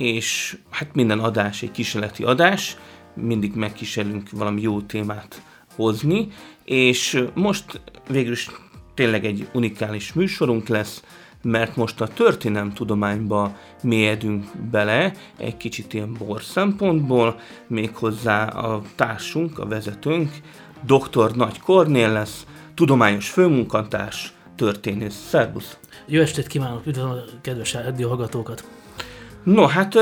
és hát minden adás egy kísérleti adás, mindig megkísérlünk valami jó témát hozni, és most végül is tényleg egy unikális műsorunk lesz, mert most a történelmtudományba mélyedünk bele egy kicsit ilyen bor szempontból, méghozzá a társunk, a vezetőnk, dr. Nagy Kornél lesz, tudományos főmunkatárs, történész. Szerbusz! Jó estét kívánok, üdvözlöm a kedves hallgatókat! No, hát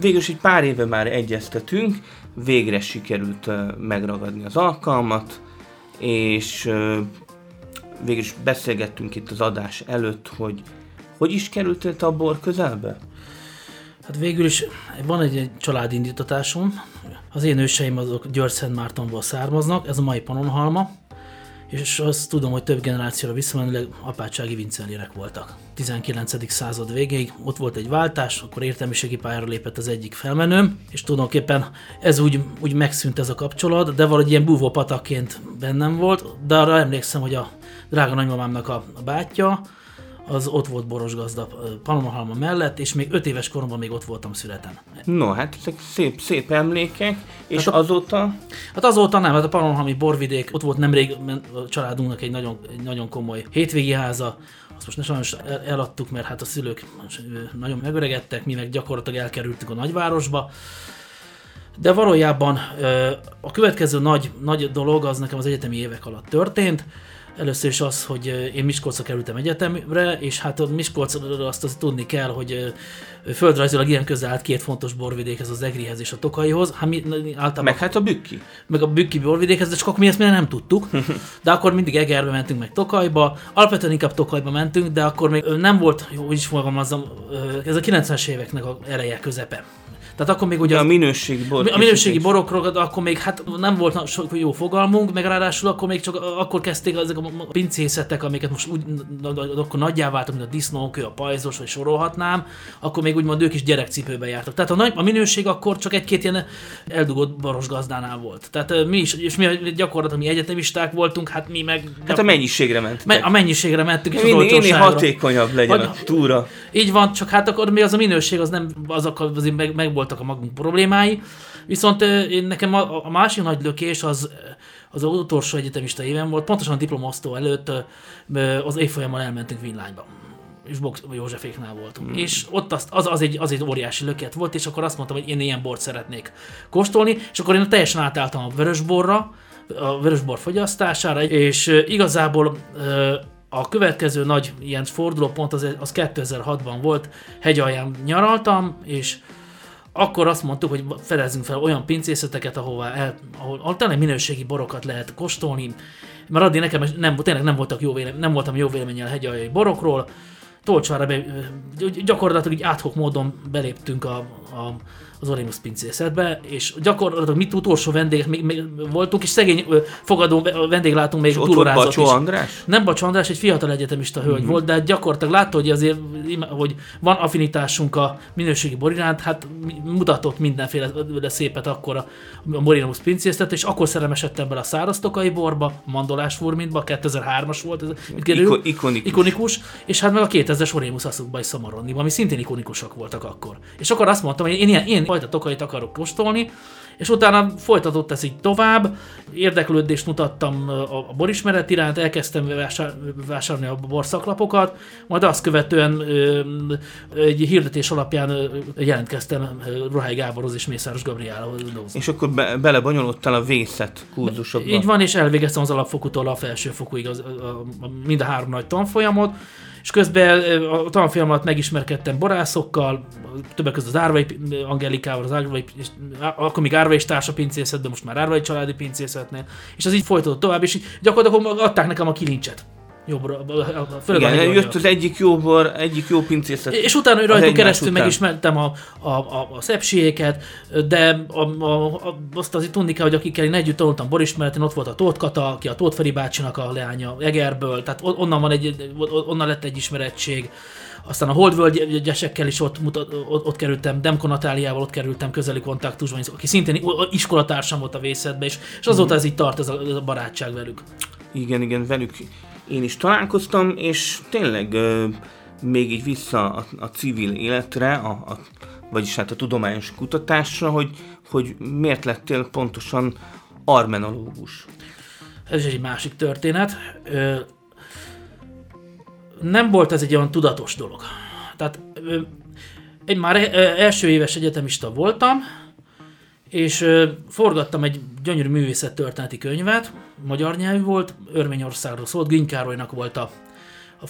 végül is egy pár éve már egyeztetünk, végre sikerült megragadni az alkalmat, és végül is beszélgettünk itt az adás előtt, hogy hogy is kerültél a bor közelbe? Hát végül is van egy, egy családindítatásom. Az én őseim azok György Mártonból származnak, ez a mai Panonhalma, és azt tudom, hogy több generációra visszamenőleg apátsági vincellérek voltak. 19. század végéig ott volt egy váltás, akkor értelmiségi pályára lépett az egyik felmenőm, és tulajdonképpen ez úgy, úgy megszűnt ez a kapcsolat, de valahogy ilyen búvó bennem volt, de arra emlékszem, hogy a drága nagymamámnak a, a bátyja, az ott volt boros gazda Palomahalma mellett, és még öt éves koromban még ott voltam születen. No, hát ezek szép, szép emlékek, és hát a, azóta? Hát azóta nem, hát a Palomahalmi borvidék, ott volt nemrég a családunknak egy nagyon, egy nagyon komoly hétvégi háza, azt most ne sajnos eladtuk, mert hát a szülők nagyon megöregedtek, mi meg gyakorlatilag elkerültük a nagyvárosba, de valójában a következő nagy, nagy dolog az nekem az egyetemi évek alatt történt, Először is az, hogy én Miskolcra kerültem egyetemre, és hát a Miskolcra azt, azt tudni kell, hogy földrajzilag ilyen közel állt két fontos borvidékhez, az Egrihez és a Tokaihoz. Hát mi, általában, meg hát a Bükki. Meg a Bükki borvidékhez, de csak akkor mi ezt még nem tudtuk. De akkor mindig Egerbe mentünk, meg Tokajba. Alapvetően inkább Tokajba mentünk, de akkor még nem volt, jó, is fogalmazom, ez a 90-es éveknek a ereje, közepe. Tehát akkor még ugye... A minőségi bor. A minőségi borokról akkor még hát nem volt sok jó fogalmunk, meg ráadásul akkor még csak akkor kezdték ezek a pincészetek, amiket most úgy, akkor nagyjá váltak, mint a disznókő, a pajzos, vagy sorolhatnám, akkor még úgymond ők is gyerekcipőben jártak. Tehát a, nagy, a minőség akkor csak egy-két ilyen eldugott boros gazdánál volt. Tehát mi is, és mi gyakorlatilag mi egyetemisták voltunk, hát mi meg... Hát a mennyiségre ment. Me, a mennyiségre mentünk, és minél, minél hatékonyabb legyen a túra. Így van, csak hát akkor mi az a minőség, az nem, azok azért meg, meg volt voltak a magunk problémái, viszont én nekem a, a másik nagy lökés az az utolsó egyetemista éven volt, pontosan a diplomasztó előtt az évfolyamon elmentünk Vinlányba és Box Józseféknál voltunk. Hmm. És ott az, az, az, egy, az egy óriási löket volt, és akkor azt mondtam, hogy én ilyen bort szeretnék kóstolni, és akkor én teljesen átálltam a vörösborra, a vörösbor fogyasztására, és igazából a következő nagy ilyen fordulópont az, az 2006-ban volt, hegyalján nyaraltam, és akkor azt mondtuk, hogy fedezzünk fel olyan pincészeteket, ahová el, ahol, ahol tényleg minőségi borokat lehet kóstolni, mert addig nekem nem, tényleg nem, voltak jó vélem, nem voltam jó véleménnyel hegyaljai borokról, Tolcsvára be, gyakorlatilag így áthok módon beléptünk a, a az Oremus pincészetbe, és gyakorlatilag mit utolsó vendégek még, még voltunk, és szegény fogadó vendéglátunk még túlorázott Bacsó András? Nem Bacsó András, egy fiatal egyetemista hölgy mm-hmm. volt, de gyakorlatilag látta, hogy azért hogy van affinitásunk a minőségi bor iránt, hát mutatott mindenféle de szépet akkor a, a Morinusz pincészet, és akkor szerelmesedtem bele a száraztokai borba, mandolás furmintba, 2003-as volt ez, Iko- ikonikus. ikonikus. és hát meg a 2000-es Oremus asszukba is Szamaronni, ami szintén ikonikusak voltak akkor. És akkor azt mondtam, hogy én ilyen, ilyen fajta tokait akarok kóstolni, és utána folytatott ez így tovább, érdeklődést mutattam a borismeret iránt, elkezdtem vásár, vásárolni a borszaklapokat, majd azt követően egy hirdetés alapján jelentkeztem Ruhály Gáborhoz és Mészáros Gabriálahoz. És akkor be, belebonyolódtál a vészet kurzusokba. Így van, és elvégeztem az alapfokútól a felsőfokúig az, a, a, a, mind a három nagy tanfolyamot, és közben a tanfolyam alatt megismerkedtem borászokkal, többek között az Árvai Angelikával, az Árvai, és, akkor még Árvai társa pincészet, de most már Árvai családi pincészetnél, és az így folytatott tovább, és így gyakorlatilag adták nekem a kilincset. Jobbra, főleg Igen, jött az egyik jó bor, egyik jó pincészet. És utána rajtuk keresztül után. megismertem a, a, a, a szepsiéket, de a, a, a, azt azért tudni kell, hogy akikkel én együtt tanultam borismeretén, ott volt a Tóth Kata, aki a Tóth Feri bácsinak a leánya Egerből, tehát on- onnan, van egy, onnan lett egy ismerettség. Aztán a holdvölgyesekkel is ott, mutat, ott, ott kerültem, Demko Natáliával ott kerültem közeli kontaktusban, aki szintén iskolatársam volt a vészetben, és, és azóta ez így tart, ez a, ez a barátság velük. Igen, igen, velük én is találkoztam, és tényleg még így vissza a, a civil életre, a, a, vagyis hát a tudományos kutatásra, hogy, hogy miért lettél pontosan armenológus. Ez egy másik történet. Ö, nem volt ez egy olyan tudatos dolog. Tehát ö, én már első éves egyetemista voltam, és forgattam egy gyönyörű művészettörténeti könyvet, magyar nyelvű volt, Örményországról szólt, Károlynak volt a,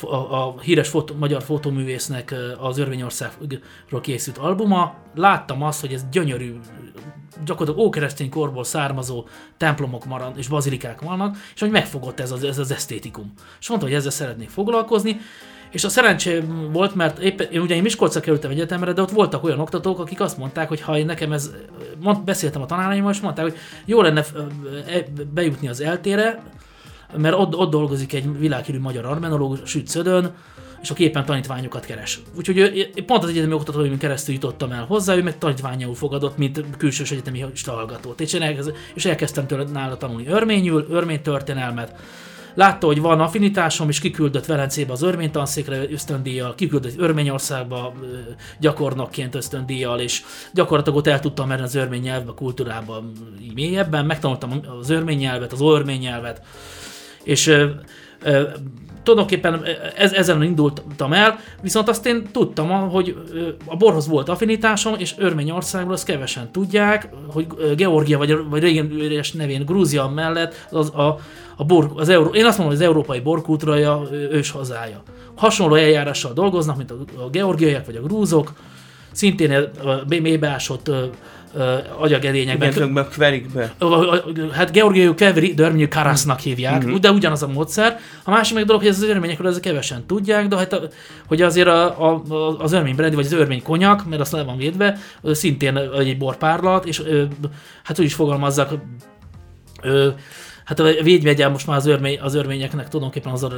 a, a, híres fotó, magyar fotóművésznek ö, az Örményországról készült albuma. Láttam azt, hogy ez gyönyörű, gyakorlatilag ókeresztény korból származó templomok marad, és bazilikák vannak, és hogy megfogott ez az, ez az esztétikum. És mondta, hogy ezzel szeretnék foglalkozni, és a szerencsém volt, mert éppen, én ugye én Miskolcra kerültem egyetemre, de ott voltak olyan oktatók, akik azt mondták, hogy ha én nekem ez, mond, beszéltem a tanáraimmal, és mondták, hogy jó lenne e- bejutni az eltére, mert ott, ott dolgozik egy világhírű magyar armenológus, Süt Szödön, és aki éppen tanítványokat keres. Úgyhogy ő, pont az egyetemi oktatóimin keresztül jutottam el hozzá, ő meg tanítványul fogadott, mint külsős egyetemi hallgatót. És, elkezd, és elkezdtem tőle nála tanulni örményül, örmény történelmet. Látta, hogy van affinitásom, és kiküldött Velencébe az örmény tanszékre ösztöndíjjal, kiküldött Örményországba gyakornokként ösztöndíjjal, és gyakorlatilag ott el tudtam menni az örmény nyelvbe, kultúrába mélyebben, megtanultam az örmény nyelvet, az örmény nyelvet, és tulajdonképpen ez, ezen indultam el, viszont azt én tudtam, hogy a borhoz volt affinitásom, és Örményországról azt kevesen tudják, hogy Georgia, vagy, vagy régen nevén Grúzia mellett az, a, a bor, az Euró, én azt mondom, hogy az európai borkultúrája ős hazája. Hasonló eljárással dolgoznak, mint a, a georgiaiak vagy a grúzok, szintén ö, mélybeásott ö, ö, agyagedényekben. Ezekben a kverikbe. Hát Georgiai Kevri, Dörmnyű Karasznak hívják, uh-huh. de ugyanaz a módszer. A másik meg dolog, hogy ez az örményekről ezek kevesen tudják, de hát a, hogy azért a, a, az örmény brandy, vagy az örmény konyak, mert azt le van védve, szintén egy borpárlat, és hát úgy is fogalmazzak, ö, Hát a védjegyel most már az, örmény, az örményeknek tulajdonképpen az ö,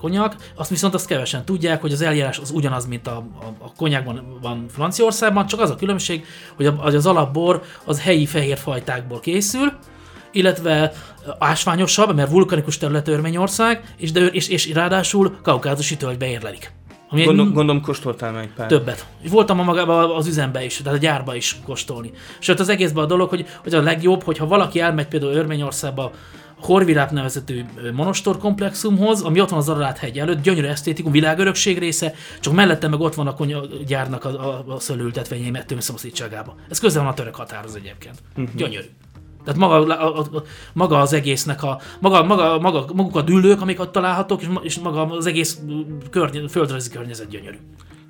konyak, azt viszont azt kevesen tudják, hogy az eljárás az ugyanaz, mint a, a, a konyákban van Franciaországban, csak az a különbség, hogy az alapbor az helyi fehér fajtákból készül, illetve ásványosabb, mert vulkanikus terület Örményország, és, de, és, és ráadásul kaukázusi tölgybe érlelik. Ami egy Gondom, gondolom kóstoltál már egy pár. többet. Voltam a magában az üzembe is, tehát a gyárba is kóstolni. Sőt, az egészben a dolog, hogy, hogy a legjobb, hogyha valaki elmegy például Örményországba Horviráp nevezetű monostor komplexumhoz, ami ott van az Ararat hegy előtt, gyönyörű esztétikum, világörökség része, csak mellette meg ott van a gyárnak a, a, a szőlőültetvényei mettőm szomszédságában. Ez közel van a török határhoz egyébként. Uh-huh. Gyönyörű. Tehát maga, a, a, a, maga az egésznek a, maga, maga, maga, maguk a dűlők, amik ott találhatók, és, és maga az egész környe, földrajzi környezet gyönyörű.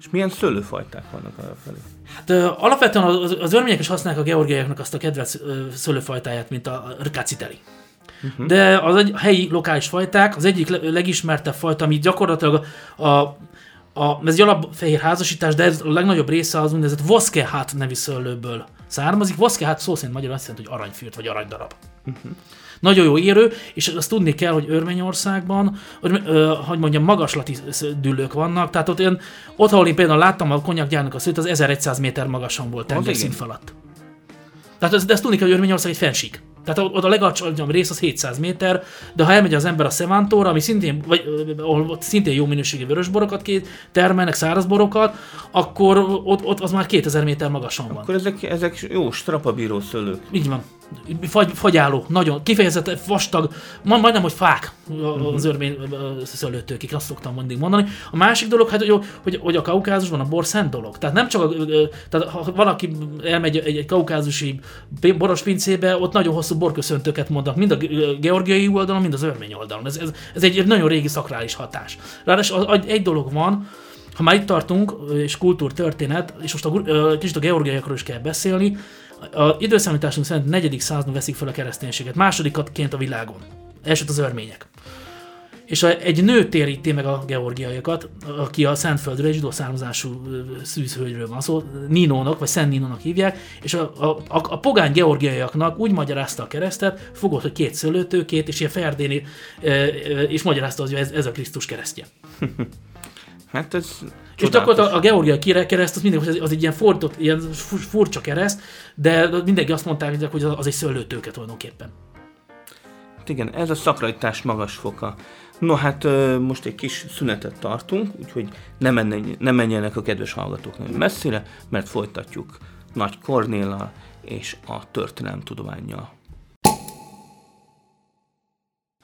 És milyen szőlőfajták vannak arra felé? Hát ö, alapvetően az, az örmények is használják a georgiaiaknak azt a kedvenc ö, szőlőfajtáját, mint a rkáciteli. Uh-huh. De az egy, a helyi lokális fajták, az egyik le- legismertebb fajta, ami gyakorlatilag a, a, ez egy alapfehér házasítás, de ez a legnagyobb része az úgynevezett voszkehát nevű szőlőből származik. Voszkehát szó szerint magyarul azt jelenti, hogy aranyfürt vagy aranydarab. Uh-huh. Nagyon jó érő, és azt tudni kell, hogy Örményországban, hogy, ö, hogy mondjam, magaslati dűlők vannak, tehát ott, én, ott ahol én például láttam a konyakgyárnak a szőt, az 1100 méter magasan volt tengerszint falatt. Tehát ez, de ezt tudni kell, hogy Örményország egy fensík. Tehát ott a legalacsonyabb rész az 700 méter, de ha elmegy az ember a Szevántóra, ami szintén, vagy, ahol szintén jó minőségű vörösborokat két, termelnek, szárazborokat, akkor ott, ott az már 2000 méter magasan van. Akkor ezek, ezek jó strapabíró szőlők. Így van. Fagy, fagyáló, nagyon, kifejezetten vastag, ma- majdnem, hogy fák az örmény ö, szőlőtőkik, azt szoktam mindig mondani. A másik dolog, hát, hogy, hogy, hogy a kaukázusban a bor szent dolog. Tehát nem csak, a, tehát ha valaki elmegy egy, egy kaukázusi boros pincébe, ott nagyon hosszú borköszöntőket mondnak, mind a ge- georgiai oldalon, mind az örmény oldalon. Ez, ez, ez egy nagyon régi szakrális hatás. Ráadásul egy dolog van, ha már itt tartunk, és kultúrtörténet, és most a, kicsit a georgiaiakról is kell beszélni, a időszámításunk szerint negyedik században veszik fel a kereszténységet, másodikatként a világon. Elsőt az örmények. és egy nő téríti meg a georgiaiakat, aki a Szentföldről egy zsidó származású szűzhölgyről van szó, Ninónak, vagy Szent Ninónak hívják, és a, a, a, pogány georgiaiaknak úgy magyarázta a keresztet, fogott, hogy két szőlőtőkét, és ilyen ferdéni, és magyarázta, hogy ez, ez a Krisztus keresztje. Hát ez És akkor a, a georgiai kire- kereszt, az mindig az, egy ilyen fordított, ilyen fu- furcsa kereszt, de mindenki azt mondták, hogy az, egy szőlőtőke tulajdonképpen. Hát igen, ez a szakralitás magas foka. No hát most egy kis szünetet tartunk, úgyhogy ne, menjen, ne menjenek a kedves hallgatók nagyon messzire, mert folytatjuk Nagy Kornéllal és a történelemtudománnyal.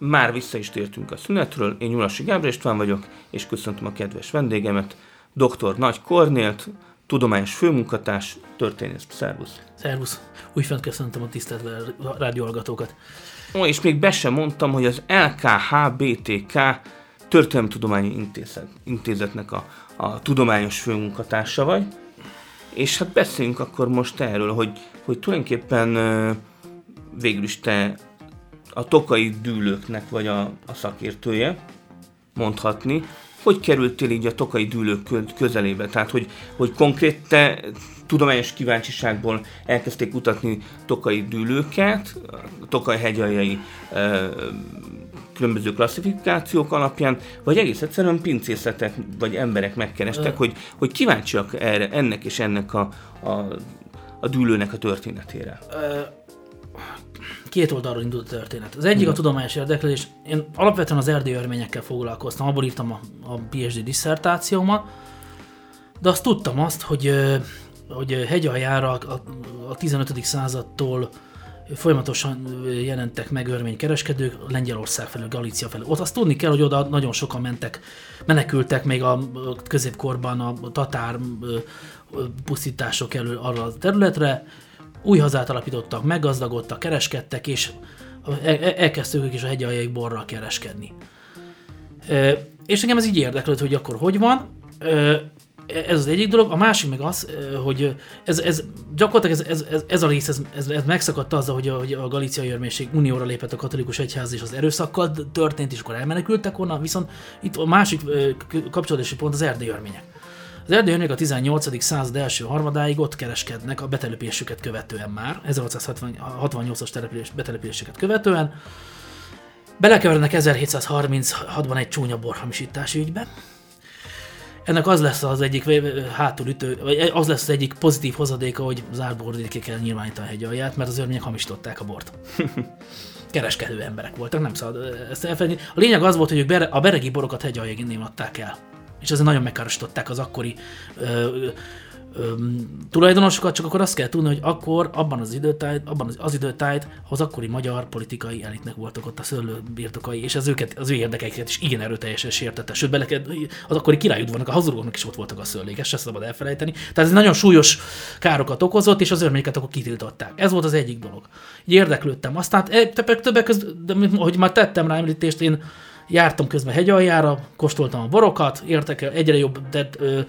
Már vissza is tértünk a szünetről, én Nyulasi Gábor István vagyok, és köszöntöm a kedves vendégemet, dr. Nagy Kornélt, tudományos főmunkatárs, történész. Szervusz! Szervusz! Újfent köszöntöm a tisztelt rádióhallgatókat. Ó, és még be sem mondtam, hogy az LKHBTK Történelemtudományi Intézet, Intézetnek a, a tudományos főmunkatársa vagy. És hát beszéljünk akkor most erről, hogy, hogy tulajdonképpen végül is te a tokai dűlőknek vagy a, a szakértője, mondhatni. Hogy kerültél így a tokai dűlők kö- közelébe? Tehát, hogy, hogy konkrét te tudományos kíváncsiságból elkezdték kutatni tokai dűlőket, a tokaj hegyaljai ö, különböző klasszifikációk alapján, vagy egész egyszerűen pincészetek vagy emberek megkerestek, hogy, hogy kíváncsiak erre, ennek és ennek a, a, a dűlőnek a történetére. Két oldalról indult a történet. Az egyik a tudományos érdeklődés. Én alapvetően az erdélyi örményekkel foglalkoztam, abból írtam a, a PhD diszertációmat, de azt tudtam azt, hogy, hogy hegyaljára a, a 15. századtól folyamatosan jelentek meg örménykereskedők Lengyelország felől, Galícia felől. Ott azt tudni kell, hogy oda nagyon sokan mentek, menekültek még a középkorban a tatár pusztítások elől arra a területre, új hazát alapítottak, meggazdagodtak, kereskedtek, és el- el- elkezdtek ők is a hegyaljaik borral kereskedni. És engem ez így érdeklődött, hogy akkor hogy van. Ö, Ez az egyik dolog. A másik meg az, hogy ez, ez gyakorlatilag ez, ez, ez, a rész, ez, ez, ez megszakadt azzal, hogy a, hogy a galíciai örménség unióra lépett a katolikus egyház, és az erőszakkal történt, és akkor elmenekültek onnan, viszont itt a másik kapcsolódási pont az erdélyi örmények. Az örmények a 18. század első harmadáig ott kereskednek a betelepülésüket követően már, 1868-as település, betelepülésüket követően, Belekevernek 1736-ban egy csúnya borhamisítási ügybe. Ennek az lesz az egyik hátulütő, vagy az lesz az egyik pozitív hozadéka, hogy zárt bordéké kell nyilvánítani a hegy alját, mert az örmények hamisították a bort. Kereskedő emberek voltak, nem szabad ezt elfelejteni. A lényeg az volt, hogy ők a beregi borokat hegy alján adták el. És ezzel nagyon megkárosították az akkori ö, ö, tulajdonosokat, csak akkor azt kell tudni, hogy akkor abban az időtájt, abban az, az időtájt az akkori magyar politikai elitnek voltak ott a szőlő birtokai, és az, őket, az ő érdekeiket is igen erőteljesen sértette. Sőt, bele kell, az akkori királyudvarnak, a hazugoknak is ott voltak a szőlék, ezt se szabad elfelejteni. Tehát ez nagyon súlyos károkat okozott, és az örményeket akkor kitiltották. Ez volt az egyik dolog. Így érdeklődtem. Aztán e, többek, között, de ahogy már tettem rá említést, én jártam közben hegyaljára, kóstoltam a borokat, értek egyre jobb de, ö,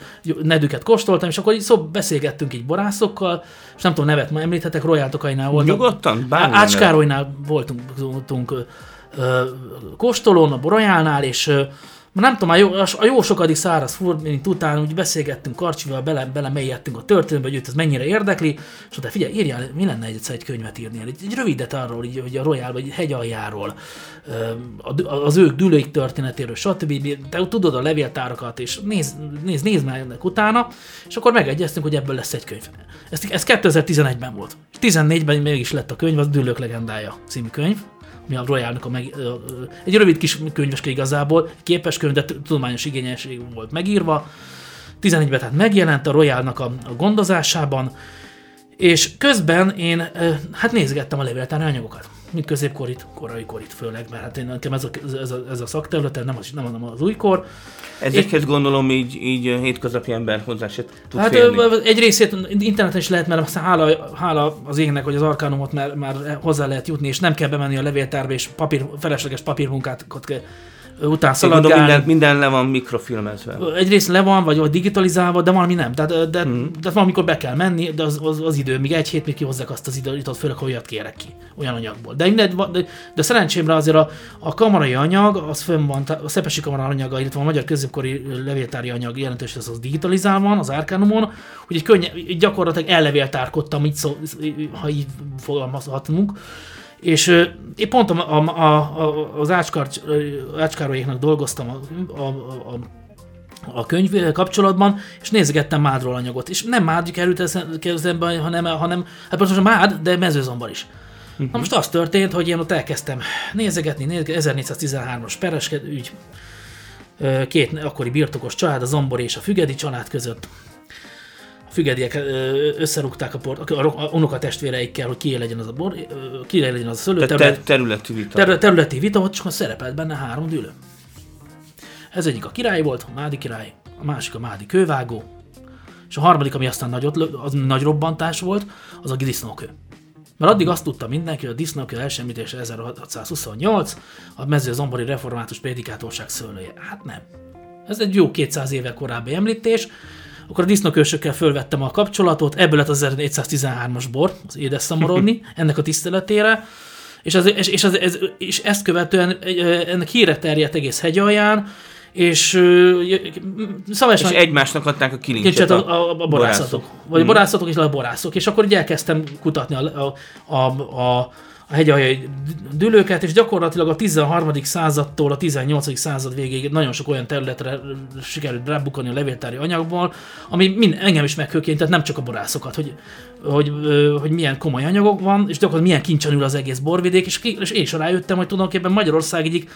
nedűket kóstoltam, és akkor így szó beszélgettünk így borászokkal, és nem tudom, nevet ma említhetek, Royal Tokainál voltam. Nyugodtan? Ács Károlynál voltunk, voltunk ö, ö, kóstolón, a Borajánál, és ö, nem tudom, a jó, a jó sokadik száraz furmint után úgy beszélgettünk Karcsival, bele, bele mélyedtünk a történetbe, hogy őt ez mennyire érdekli, és mondta, figyelj, írjál, mi lenne egyszer egy könyvet írni, egy, egy rövidet arról, így, hogy a Royal, vagy hegy aljáról, az ők dűlőik történetéről, stb. Te tudod a levéltárakat, és nézd, nézd, nézd meg ennek utána, és akkor megegyeztünk, hogy ebből lesz egy könyv. Ez, ez 2011-ben volt. És 14-ben mégis lett a könyv, az Dűlők legendája című könyv, ami a Royalnak a meg, egy rövid kis könyveske igazából, képes könyv, de tudományos igényesség volt megírva. 14-ben tehát megjelent a Royalnak a, a gondozásában, és közben én hát nézgettem a levéltár anyagokat. Mint középkorit, korai korit főleg, mert hát én, nekem ez a, ez a, ez a szakterületen, nem az, nem, nem az újkor. Ezekhez gondolom így, így hétköznapi ember hozzá se tud Hát férni. egy részét interneten is lehet, mert aztán hála, hála az égnek, hogy az arkánumot már, már hozzá lehet jutni, és nem kell bemenni a levéltárba, és papír, felesleges papírmunkát kell után szaladgálni. minden, minden le van mikrofilmezve. Egyrészt le van, vagy, vagy digitalizálva, de valami nem. Tehát, de, mm. de valamikor be kell menni, de az, az, az idő, még egy hét, még kihozzák azt az időt, főleg, ha olyat kérek ki, olyan anyagból. De, de, de szerencsémre azért a, a kamarai anyag, az fönn van, a szepesi kamara anyaga, illetve a magyar középkori levéltári anyag jelentős, az, az digitalizálva van, az Arcanumon, hogy egy könnye, így gyakorlatilag ellevéltárkodtam, így szó, ha így fogalmazhatunk. És én pont a, a, a, az Ácskar, Ácskárolyéknak dolgoztam a, a, a, a könyv kapcsolatban, és nézegettem mádról anyagot. És nem mád került kezembe, hanem, hanem hát a mád, de mezőzomban is. Uh-huh. Na most az történt, hogy én ott elkezdtem nézegetni, nézegetni 1413-as pereskedő ügy, két akkori birtokos család, a Zombor és a Fügedi család között. Ö, összerúgták a, port, a, unokatestvéreikkel, hogy kié legyen az a, bor, kié legyen az a szőlő. Tehát ter- területi vita. Terület, területi vita volt, csak szerepelt benne három dűlő. Ez egyik a király volt, a Mádi király, a másik a Mádi kővágó, és a harmadik, ami aztán nagyot, az nagy robbantás volt, az a disznókő. Mert addig azt tudta mindenki, hogy a disznókő elsemmítése 1628, a mezőzombori református prédikátorság szőlője. Hát nem. Ez egy jó 200 éve korábbi említés. Akkor a disznókősökkel fölvettem a kapcsolatot, ebből lett az 1413-as bor, az édes szamorodni, ennek a tiszteletére. És, az, és, és, az, ez, és ezt követően ennek híre terjedt egész hegyalján, és szavás És egymásnak adták a kilincset a, a, a borászatok. borászok. Vagy a borászatok és a borászok. És akkor így elkezdtem kutatni a, a, a, a, a hegyaljai dűlőket, és gyakorlatilag a 13. századtól a 18. század végéig nagyon sok olyan területre sikerült rábukani a levéltári anyagból, ami mind, engem is meghőként, tehát nem csak a borászokat, hogy, hogy, hogy milyen komoly anyagok van, és gyakorlatilag milyen kincsen ül az egész borvidék, és, ki- és én is rájöttem, hogy tulajdonképpen Magyarország egyik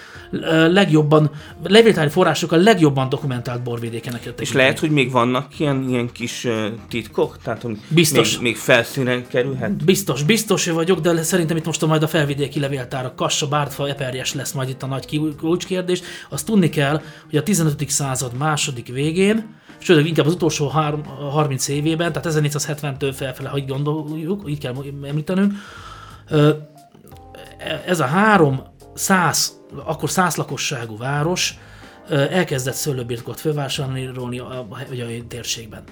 legjobban, levéltári forrásokkal legjobban dokumentált borvidékenek És lehet, hogy még vannak ilyen, ilyen kis titkok? Tehát, hogy Biztos. Még, még felszínen kerülhet? Biztos, biztos vagyok, de szerintem itt most majd a felvidéki levéltárak, Kassa, Bártfa, Eperjes lesz majd itt a nagy kulcskérdés. Azt tudni kell, hogy a 15. század második végén, sőt, inkább az utolsó három- 30 évében, tehát 1470-től felfele, hogy gondoljuk, így kell említenünk, ez a három száz, akkor száz lakosságú város elkezdett szőlőbirtokot fölvásárolni a, a, a térségben.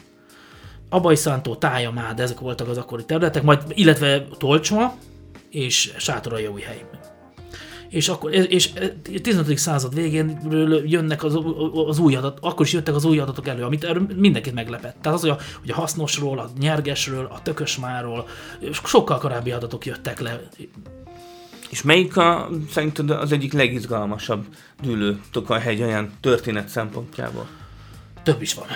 Abai Szántó, Tájamád, ezek voltak az akkori területek, majd, illetve Tolcsma és Sátoraljaújhely. És akkor, és 15. század végén jönnek az, az új adat, akkor is jöttek az új adatok elő, amit erről mindenkit meglepett. Tehát az, hogy a, hogy a hasznosról, a nyergesről, a tökösmáról, sokkal korábbi adatok jöttek le. És melyik a, szerinted az egyik legizgalmasabb dűlő Tokaj-hegy olyan történet szempontjából? Több is van.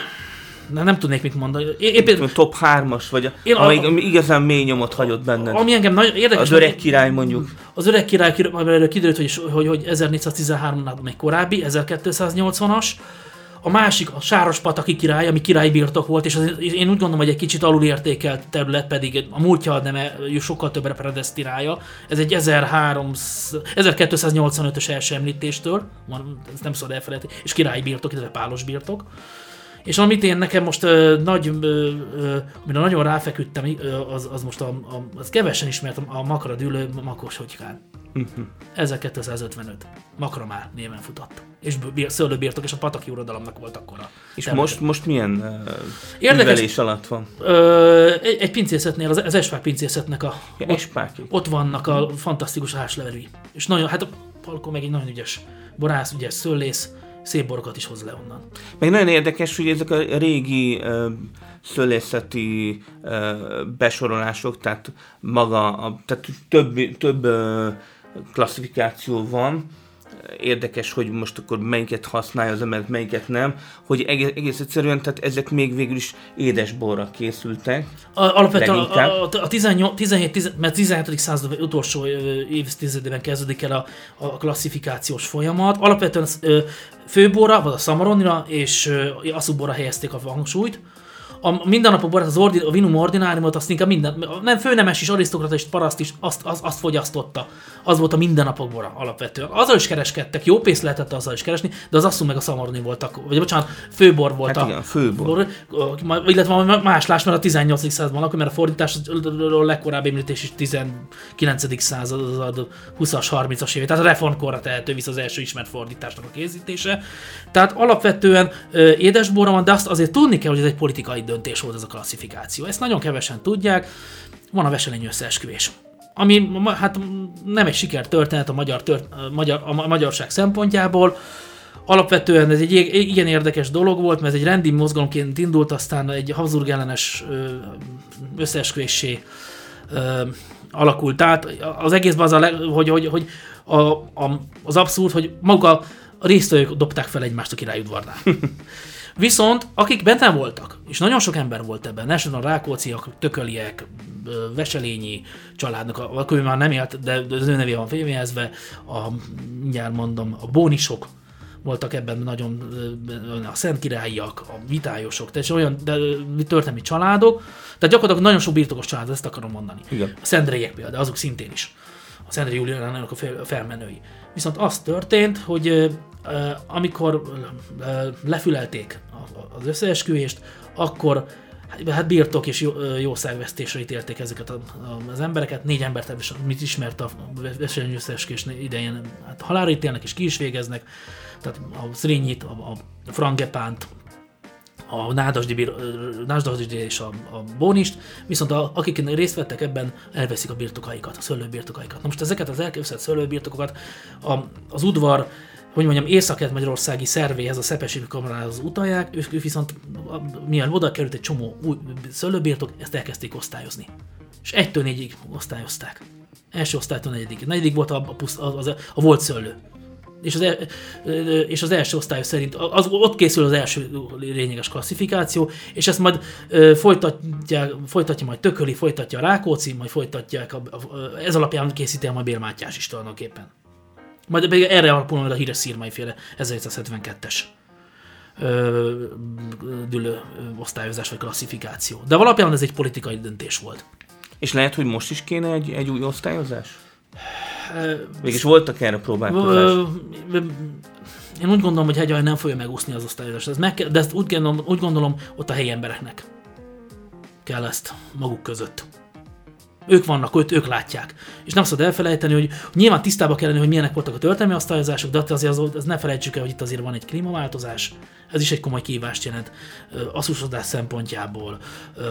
Na, nem tudnék mit mondani. Én, én például, A top 3-as, vagy a, Én a- amelyik ami igazán mély nyomot hagyott benned? ami engem nagyon érdekes... Az öreg király mondjuk. Az öreg király, amiről kiderült, hogy, hogy, hogy 1413-nál még korábbi, 1280-as. A másik, a Sárospataki király, ami királyi birtok volt, és az, én úgy gondolom, hogy egy kicsit alulértékelt terület, pedig a múltja neme sokkal többre predesztinálja. Ez egy 1300 1285-ös első említéstől, ezt nem szabad elfelejteni, és királyi birtok, illetve pálos birtok. És amit én nekem most ö, nagy, ö, ö, amire nagyon ráfeküdtem, ö, az, az most a, a, az kevesen ismert, a Makra dűlő Makos Hogykán. 1255. Makra már néven futott. És szőlőbirtok, és a pataki uradalomnak volt akkor a És területe. most, most milyen uh, Érdekes- alatt van? Ö, egy, egy pincészetnél, az, az Espák pincészetnek a, Ja, ott, Espáki. ott vannak a fantasztikus háslevelői. És nagyon, hát a Palko meg egy nagyon ügyes borász, ügyes szőlész, szép borokat is hoz le onnan. Meg nagyon érdekes, hogy ezek a régi uh, szőlészeti uh, besorolások, tehát maga, a, tehát több, több uh, klasszifikáció van, érdekes, hogy most akkor melyiket használja az ember, melyiket nem, hogy egész, egész egyszerűen, tehát ezek még végül is édesborra készültek. A, alapvetően a, Leginkább. a, a 18, 17, 10, mert 17. század utolsó évtizedében kezdődik el a, a klasszifikációs folyamat. Alapvetően főborra, vagy a szamaronira és ö, asszubborra helyezték a hangsúlyt. A mindennapok borát, az ordi, a vinum ordináriumot, azt inkább minden, nem főnemes is, arisztokrata és paraszt is, azt, azt, azt fogyasztotta. Az volt a mindennapok bora alapvetően. Azzal is kereskedtek, jó pénzt lehetett azzal is keresni, de az asszú meg a szamorni voltak, vagy bocsánat, főbor volt Hát a, igen, főbor. bor, illetve máslás, mert a 18. században lakó, mert a fordításról legkorábbi említés is 19. század, 20-as, 30-as évek, tehát a reformkorra tehető vissza az első ismert fordításnak a készítése. Tehát alapvetően édesborra van, de azt azért tudni kell, hogy ez egy politikai döntés volt ez a klasszifikáció. Ezt nagyon kevesen tudják. Van a veselény összeesküvés ami hát nem egy sikertörténet a, magyar tört, a, magyar, a magyarság szempontjából. Alapvetően ez egy igen érdekes dolog volt, mert ez egy rendi mozgalomként indult, aztán egy Habsburg ellenes ö, összeesküvéssé ö, alakult át. Az egészben az, a leg, hogy, hogy, hogy a, a, az abszurd, hogy maguk a, résztvevők dobták fel egymást a királyudvarnál. Viszont akik benne voltak, és nagyon sok ember volt ebben, elsősorban a Rákóciak, Tököliek, Veselényi családnak, akkor ő már nem élt, de az ő nevé van fémjelezve, a, mindjárt mondom, a Bónisok voltak ebben nagyon a Szent Királyiak, a Vitályosok, tehát olyan de, történelmi családok, tehát gyakorlatilag nagyon sok birtokos család, ezt akarom mondani. Igen. A Szendrélyek például, azok szintén is. A Szendrei Juliánának a fel- felmenői. Viszont az történt, hogy amikor lefülelték az összeesküvést, akkor hát birtok és jó, jószágvesztésre ítélték ezeket az embereket. Négy embert mit ismert a veselényi összeesküvés idején hát halálra ítélnek és ki is végeznek. Tehát a Szrinyit, a, a Frangepánt, a Nádasdi, Nádasdi és a, a Bónist, viszont a, akik részt vettek ebben, elveszik a birtokaikat, a szőlőbirtokaikat. Na most ezeket az elképzelt szőlőbirtokokat a, az udvar, hogy mondjam, észak-magyarországi szervéhez, a Szepesi kamarához utalják, ők, viszont milyen oda került egy csomó új szőlőbirtok, ezt elkezdték osztályozni. És egytől négyig osztályozták. Első osztálytól negyedik. Negyedik volt a, a, a, a, a volt szőlő. És az, el, és az első osztály szerint, az, ott készül az első lényeges klasszifikáció, és ezt majd ö, folytatja, folytatja majd Tököli, folytatja Rákóczi, majd folytatják, a, a, ez alapján készíti el majd Bél Mátyás is tulajdonképpen. Majd pedig erre alapul majd a híres szírmai féle 1772-es ö, dülő osztályozás vagy klasszifikáció. De alapján ez egy politikai döntés volt. És lehet, hogy most is kéne egy, egy új osztályozás? Mégis voltak erre próbálkozás. Én úgy gondolom, hogy Hegyalja nem fogja megúszni az osztályozást, ez meg de ezt úgy gondolom, úgy gondolom, ott a helyi embereknek kell ezt maguk között. Ők vannak, ők, ők látják. És nem szabad elfelejteni, hogy nyilván tisztába kell lenni, hogy milyenek voltak a történelmi osztályozások, de azért az, az ne felejtsük el, hogy itt azért van egy klímaváltozás, ez is egy komoly kívást jelent asszusodás szempontjából,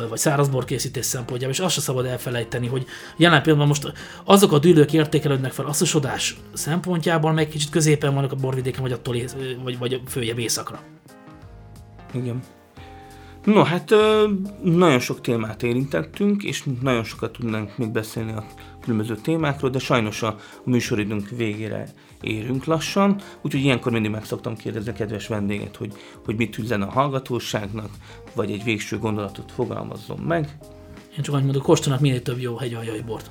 vagy szárazbor készítés szempontjából, és azt se szabad elfelejteni, hogy jelen pillanatban most azok a dűlők értékelődnek fel asszusodás szempontjából, meg kicsit középen vannak a borvidéken, vagy attól ész- vagy, vagy följebb északra. Igen. No, hát nagyon sok témát érintettünk, és nagyon sokat tudnánk még beszélni a különböző témákról, de sajnos a, műsoridőnk végére érünk lassan, úgyhogy ilyenkor mindig meg szoktam kérdezni a kedves vendéget, hogy, hogy mit üzen a hallgatóságnak, vagy egy végső gondolatot fogalmazzon meg. Én csak annyit mondok, kóstolnak minél több jó hegyaljai bort.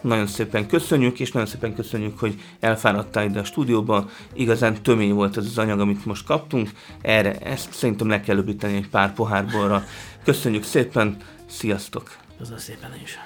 Nagyon szépen köszönjük, és nagyon szépen köszönjük, hogy elfáradtál ide a stúdióba. Igazán tömény volt ez az anyag, amit most kaptunk. Erre ezt szerintem le kell öblíteni egy pár pohárborra. Köszönjük szépen, sziasztok! Köszönöm szépen is.